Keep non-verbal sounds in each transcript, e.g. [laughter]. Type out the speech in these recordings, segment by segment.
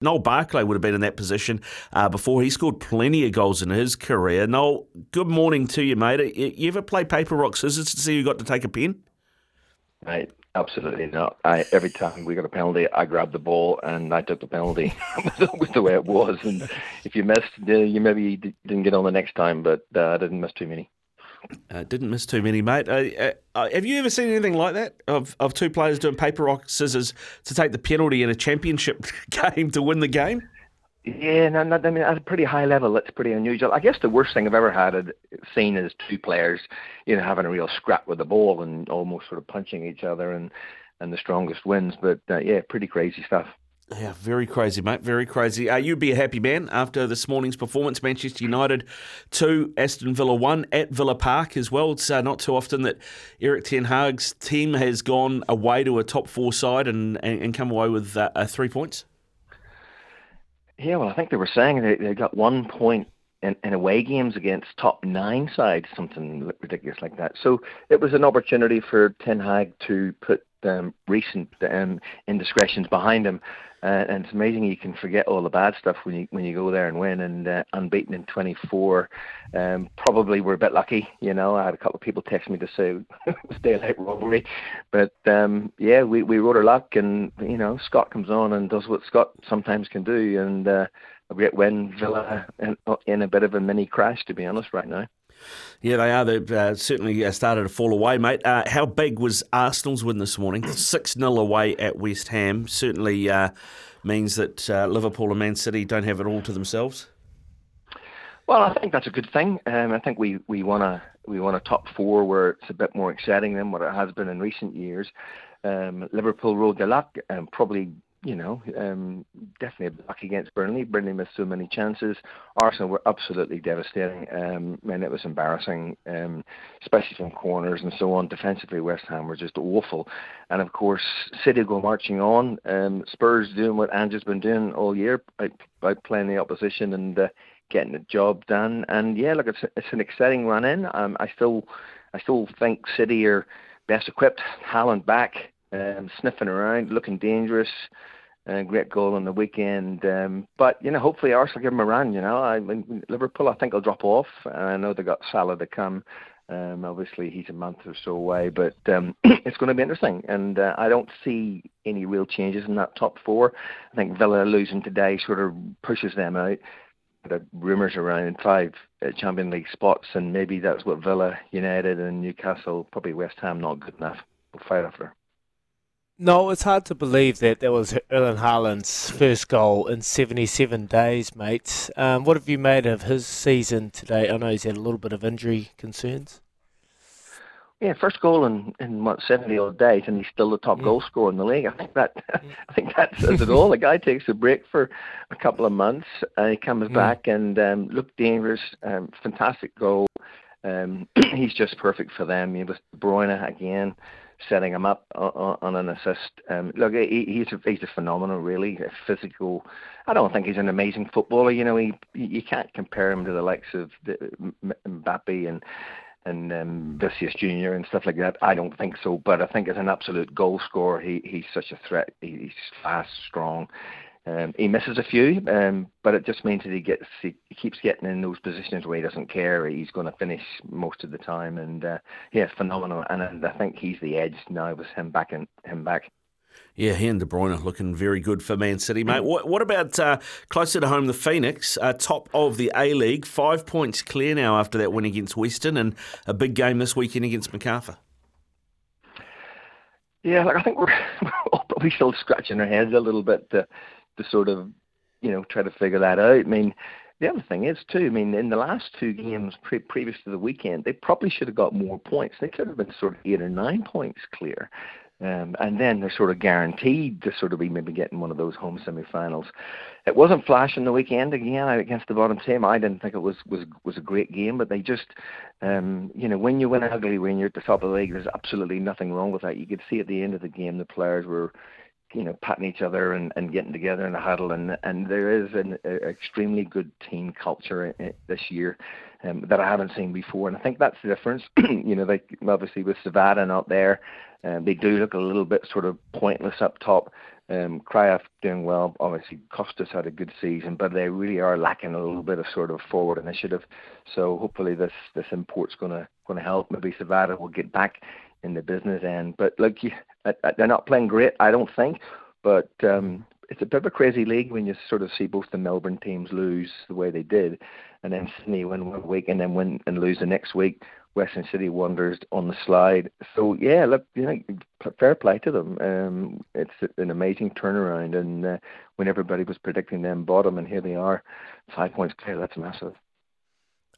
Noel Barkley would have been in that position uh, before. He scored plenty of goals in his career. Noel, good morning to you, mate. You ever play paper, rock, scissors to see who got to take a pen? Mate, absolutely not. I, every time we got a penalty, I grabbed the ball and I took the penalty. [laughs] was the way it was. And if you missed, you maybe didn't get on the next time, but uh, I didn't miss too many. Uh, didn't miss too many, mate. Uh, uh, have you ever seen anything like that of, of two players doing paper rock scissors to take the penalty in a championship [laughs] game to win the game? Yeah, no, no, I mean at a pretty high level, it's pretty unusual. I guess the worst thing I've ever had seen is two players, you know, having a real scrap with the ball and almost sort of punching each other, and and the strongest wins. But uh, yeah, pretty crazy stuff. Yeah, very crazy, mate. Very crazy. Uh, you'd be a happy man after this morning's performance. Manchester United 2, Aston Villa 1 at Villa Park as well. It's uh, not too often that Erik Ten Hag's team has gone away to a top four side and, and, and come away with uh, uh three points. Yeah, well, I think they were saying they, they got one point in, in away games against top nine sides, something ridiculous like that. So it was an opportunity for Ten Hag to put um, recent um, indiscretions behind him. Uh, and it's amazing you can forget all the bad stuff when you when you go there and win. And uh, unbeaten in 24, um, probably we're a bit lucky. You know, I had a couple of people text me to say [laughs] it was daylight robbery, but um, yeah, we we rode our luck. And you know, Scott comes on and does what Scott sometimes can do, and uh, a great win. Villa in, in a bit of a mini crash, to be honest, right now. Yeah, they are. They've uh, certainly uh, started to fall away, mate. Uh, how big was Arsenal's win this morning? 6 0 away at West Ham. Certainly uh, means that uh, Liverpool and Man City don't have it all to themselves. Well, I think that's a good thing. Um, I think we, we want a we want a top four where it's a bit more exciting than what it has been in recent years. Um, Liverpool rode their luck and probably you know, um, definitely block against Burnley. Burnley missed so many chances. Arsenal were absolutely devastating. Um, and it was embarrassing, um, especially from corners and so on. Defensively, West Ham were just awful. And of course, City go marching on. Um, Spurs doing what Ange's been doing all year by playing the opposition and uh, getting the job done. And yeah, look, it's it's an exciting run in. Um, I still I still think City are best equipped. Haaland back um, sniffing around, looking dangerous. Uh, great goal on the weekend. Um, but, you know, hopefully Arsenal give him a run, you know. I Liverpool, I think, will drop off. I know they got Salah to come. Um, obviously, he's a month or so away, but um, [clears throat] it's going to be interesting. And uh, I don't see any real changes in that top four. I think Villa losing today sort of pushes them out. The rumours around five uh, Champion League spots, and maybe that's what Villa, United, and Newcastle, probably West Ham, not good enough. We'll fight after. No, it's hard to believe that that was Erling Haaland's first goal in 77 days, mate. Um, what have you made of his season today? I know he's had a little bit of injury concerns. Yeah, first goal in, in what seventy odd days, and he's still the top yeah. goal scorer in the league. I think that [laughs] I think that says it all. The guy takes a break for a couple of months, and he comes yeah. back and um, looked dangerous. Um, fantastic goal. Um, [clears throat] he's just perfect for them. He was Bruyne again setting him up on, an assist. Um, look, he, he's a, he's a phenomenal, really a physical. I don't think he's an amazing footballer. You know, he you can't compare him to the likes of the, Mbappe and and um, Vinicius Junior and stuff like that. I don't think so, but I think as an absolute goal scorer, he he's such a threat. He's fast, strong. Um, he misses a few, um, but it just means that he gets he, keeps getting in those positions where he doesn't care. He's going to finish most of the time, and uh, yeah, phenomenal. And, and I think he's the edge now with him back and him back. Yeah, he and De Bruyne looking very good for Man City, mate. What, what about uh, closer to home, the Phoenix, uh, top of the A League, five points clear now after that win against Western, and a big game this weekend against Macarthur. Yeah, like I think we're, [laughs] we're all probably still scratching our heads a little bit to to sort of, you know, try to figure that out. I mean, the other thing is too. I mean, in the last two games pre- previous to the weekend, they probably should have got more points. They could have been sort of eight or nine points clear. Um, and then they're sort of guaranteed to sort of be maybe getting one of those home semi-finals. It wasn't flashing the weekend again against the bottom team. I didn't think it was was was a great game, but they just, um, you know, when you win ugly when you're at the top of the league, there's absolutely nothing wrong with that. You could see at the end of the game the players were you know, patting each other and, and getting together in a huddle. And and there is an a, extremely good team culture this year um, that I haven't seen before. And I think that's the difference. [clears throat] you know, they obviously with Zawada not there, um, they do look a little bit sort of pointless up top. Um, Kraev doing well. Obviously, Costas had a good season, but they really are lacking a little bit of sort of forward initiative. So hopefully this this import's going to going to help. Maybe Zawada will get back in the business end. But look, you, they're not playing great, I don't think. But um, it's a bit of a crazy league when you sort of see both the Melbourne teams lose the way they did, and then Sydney win one week and then win and lose the next week. Western Sydney Wanderers on the slide. So yeah, look, you know, fair play to them. Um, it's an amazing turnaround, and uh, when everybody was predicting them bottom, and here they are, five points clear. That's massive.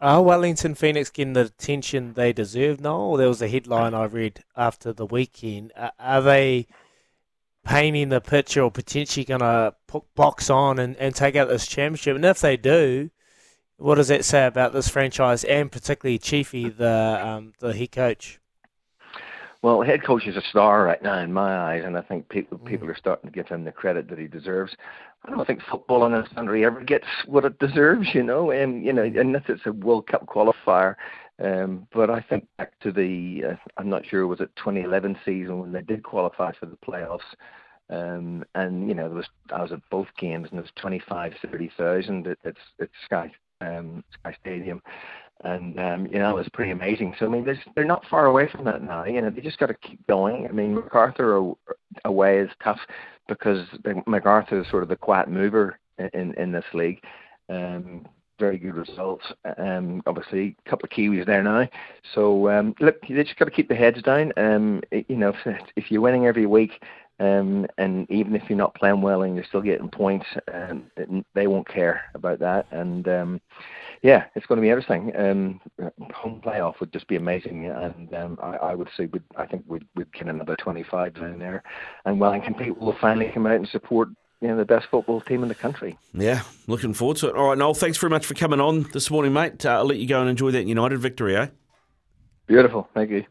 Are Wellington Phoenix getting the attention they deserve now? There was a headline I read after the weekend. Are they painting the picture or potentially going to box on and, and take out this championship? And if they do, what does that say about this franchise and particularly Chiefy, the um, the head coach? Well, head coach is a star right now in my eyes, and I think people mm. people are starting to give him the credit that he deserves. I don't think football in this country ever gets what it deserves, you know, and you know, unless it's a World Cup qualifier. Um, but I think back to the, uh, I'm not sure was it 2011 season when they did qualify for the playoffs, um, and you know there was I was at both games and it was 25, 30,000 at, at, at Sky um, Sky Stadium, and um, you know it was pretty amazing. So I mean, they're they're not far away from that now. You know, they just got to keep going. I mean, MacArthur away is tough because MacArthur is sort of the quiet mover in in this league. Um, very good results. Um, obviously, a couple of Kiwis there now. So um, look, they just got to keep the heads down. Um, you know, if, [laughs] if you're winning every week, um, and even if you're not playing well and you're still getting points, um, they won't care about that. And um, yeah, it's going to be interesting. Um, home playoff would just be amazing, and um, I, I would say we'd, I think we'd, we'd get another 25 down there, and Wellington people will finally come out and support you know, the best football team in the country. Yeah, looking forward to it. All right, Noel, thanks very much for coming on this morning, mate. Uh, I'll let you go and enjoy that United victory, eh? Beautiful. Thank you.